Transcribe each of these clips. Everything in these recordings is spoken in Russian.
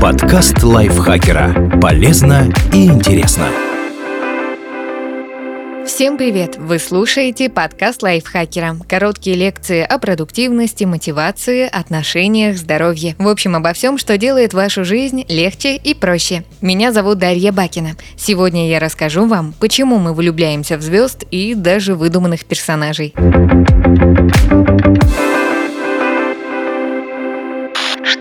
Подкаст лайфхакера. Полезно и интересно. Всем привет! Вы слушаете подкаст лайфхакера. Короткие лекции о продуктивности, мотивации, отношениях, здоровье. В общем, обо всем, что делает вашу жизнь легче и проще. Меня зовут Дарья Бакина. Сегодня я расскажу вам, почему мы влюбляемся в звезд и даже выдуманных персонажей.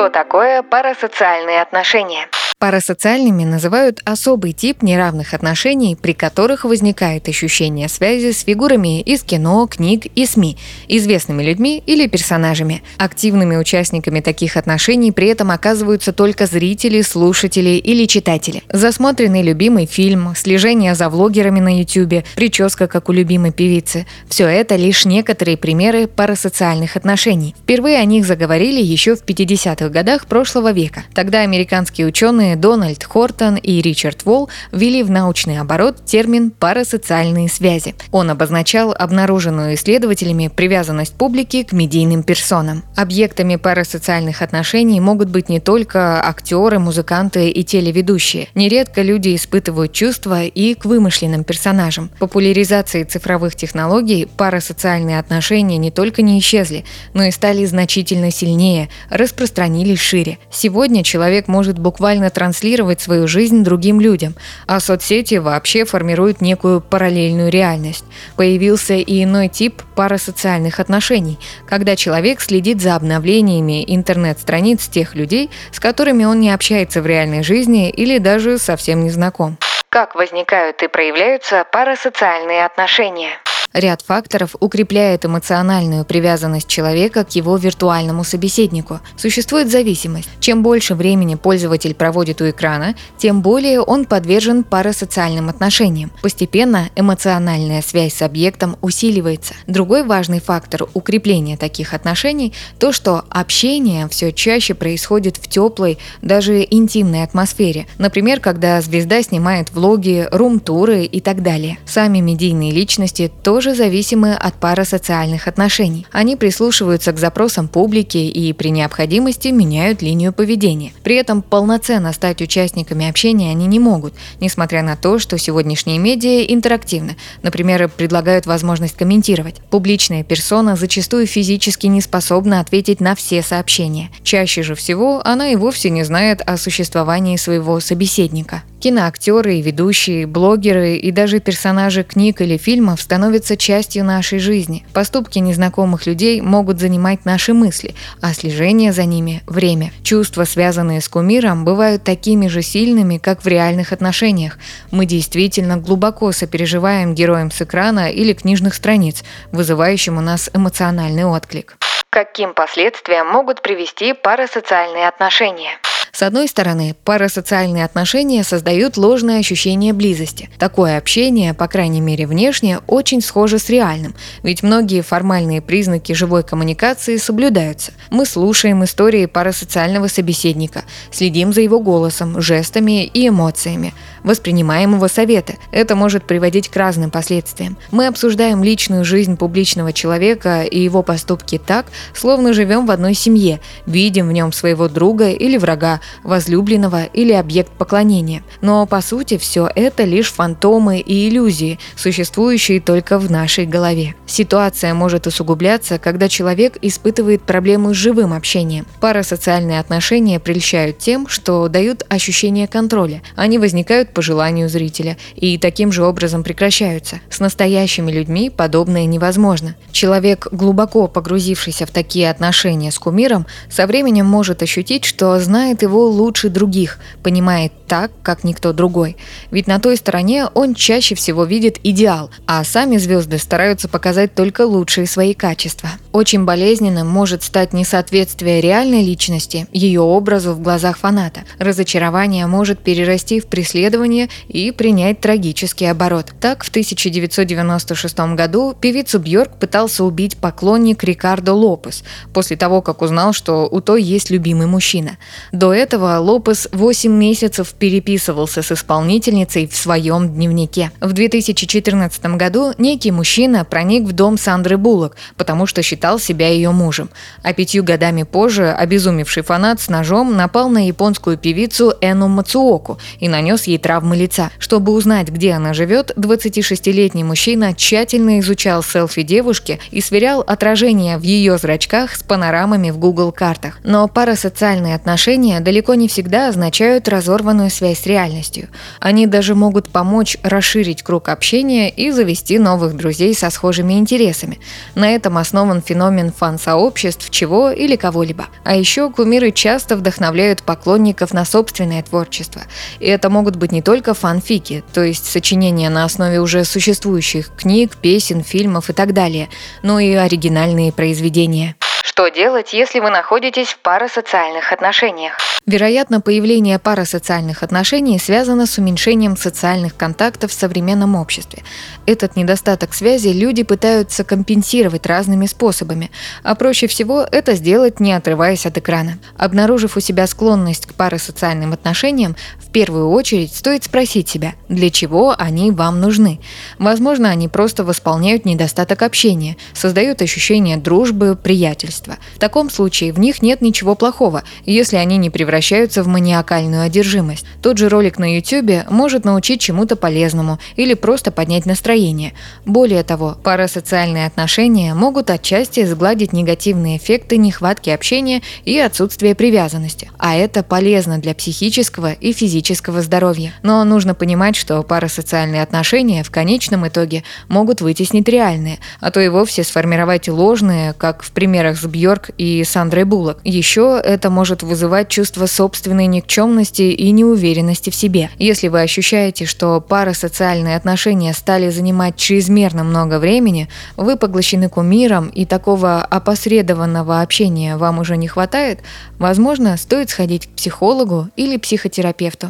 Что такое парасоциальные отношения? Парасоциальными называют особый тип неравных отношений, при которых возникает ощущение связи с фигурами из кино, книг и СМИ, известными людьми или персонажами. Активными участниками таких отношений при этом оказываются только зрители, слушатели или читатели. Засмотренный любимый фильм, слежение за влогерами на YouTube, прическа, как у любимой певицы – все это лишь некоторые примеры парасоциальных отношений. Впервые о них заговорили еще в 50-х годах прошлого века. Тогда американские ученые ученые Дональд Хортон и Ричард Волл ввели в научный оборот термин «парасоциальные связи». Он обозначал обнаруженную исследователями привязанность публики к медийным персонам. Объектами парасоциальных отношений могут быть не только актеры, музыканты и телеведущие. Нередко люди испытывают чувства и к вымышленным персонажам. Популяризацией цифровых технологий парасоциальные отношения не только не исчезли, но и стали значительно сильнее, распространились шире. Сегодня человек может буквально транслировать свою жизнь другим людям, а соцсети вообще формируют некую параллельную реальность. Появился и иной тип парасоциальных отношений, когда человек следит за обновлениями интернет-страниц тех людей, с которыми он не общается в реальной жизни или даже совсем не знаком. Как возникают и проявляются парасоциальные отношения? Ряд факторов укрепляет эмоциональную привязанность человека к его виртуальному собеседнику. Существует зависимость. Чем больше времени пользователь проводит у экрана, тем более он подвержен парасоциальным отношениям. Постепенно эмоциональная связь с объектом усиливается. Другой важный фактор укрепления таких отношений – то, что общение все чаще происходит в теплой, даже интимной атмосфере. Например, когда звезда снимает влоги, рум-туры и так далее. Сами медийные личности тоже тоже зависимы от парасоциальных отношений. Они прислушиваются к запросам публики и при необходимости меняют линию поведения. При этом полноценно стать участниками общения они не могут, несмотря на то, что сегодняшние медиа интерактивны. Например, предлагают возможность комментировать. Публичная персона зачастую физически не способна ответить на все сообщения. Чаще же всего она и вовсе не знает о существовании своего собеседника. Киноактеры ведущие, блогеры и даже персонажи книг или фильмов становятся частью нашей жизни. Поступки незнакомых людей могут занимать наши мысли, а слежение за ними – время. Чувства, связанные с кумиром, бывают такими же сильными, как в реальных отношениях. Мы действительно глубоко сопереживаем героям с экрана или книжных страниц, вызывающим у нас эмоциональный отклик. Каким последствиям могут привести парасоциальные отношения? С одной стороны, парасоциальные отношения создают ложное ощущение близости. Такое общение, по крайней мере внешне, очень схоже с реальным, ведь многие формальные признаки живой коммуникации соблюдаются. Мы слушаем истории парасоциального собеседника, следим за его голосом, жестами и эмоциями, воспринимаем его советы. Это может приводить к разным последствиям. Мы обсуждаем личную жизнь публичного человека и его поступки так, словно живем в одной семье, видим в нем своего друга или врага, возлюбленного или объект поклонения. Но по сути все это лишь фантомы и иллюзии, существующие только в нашей голове. Ситуация может усугубляться, когда человек испытывает проблемы с живым общением. Парасоциальные отношения прельщают тем, что дают ощущение контроля. Они возникают по желанию зрителя и таким же образом прекращаются. С настоящими людьми подобное невозможно. Человек, глубоко погрузившийся в такие отношения с кумиром, со временем может ощутить, что знает его лучше других, понимает так, как никто другой. Ведь на той стороне он чаще всего видит идеал, а сами звезды стараются показать только лучшие свои качества. Очень болезненным может стать несоответствие реальной личности ее образу в глазах фаната. Разочарование может перерасти в преследование и принять трагический оборот. Так, в 1996 году певицу Бьорк пытался убить поклонник Рикардо Лопес после того, как узнал, что у той есть любимый мужчина. До этого Лопес 8 месяцев переписывался с исполнительницей в своем дневнике. В 2014 году некий мужчина проник в дом Сандры Буллок, потому что считал себя ее мужем. А пятью годами позже обезумевший фанат с ножом напал на японскую певицу Эну Мацуоку и нанес ей травмы лица. Чтобы узнать, где она живет, 26-летний мужчина тщательно изучал селфи девушки и сверял отражение в ее зрачках с панорамами в Google картах. Но парасоциальные отношения далеко не всегда означают разорванную связь с реальностью. Они даже могут помочь расширить круг общения и завести новых друзей со схожими интересами. На этом основан феномен фан-сообществ чего или кого-либо. А еще кумиры часто вдохновляют поклонников на собственное творчество. И это могут быть не только фанфики, то есть сочинения на основе уже существующих книг, песен, фильмов и так далее, но и оригинальные произведения. Что делать, если вы находитесь в парасоциальных отношениях? Вероятно, появление парасоциальных отношений связано с уменьшением социальных контактов в современном обществе. Этот недостаток связи люди пытаются компенсировать разными способами, а проще всего это сделать, не отрываясь от экрана. Обнаружив у себя склонность к парасоциальным отношениям, в первую очередь стоит спросить себя, для чего они вам нужны. Возможно, они просто восполняют недостаток общения, создают ощущение дружбы, приятельства. В таком случае в них нет ничего плохого, если они не превращаются в маниакальную одержимость. Тот же ролик на YouTube может научить чему-то полезному или просто поднять настроение. Более того, парасоциальные отношения могут отчасти сгладить негативные эффекты нехватки общения и отсутствия привязанности. А это полезно для психического и физического здоровья. Но нужно понимать, что парасоциальные отношения в конечном итоге могут вытеснить реальные, а то и вовсе сформировать ложные, как в примерах с Бьорк и Сандрой Буллок. Еще это может вызывать чувство собственной никчемности и неуверенности в себе. Если вы ощущаете, что парасоциальные отношения стали занимать чрезмерно много времени, вы поглощены кумиром и такого опосредованного общения вам уже не хватает, возможно, стоит сходить к психологу или психотерапевту.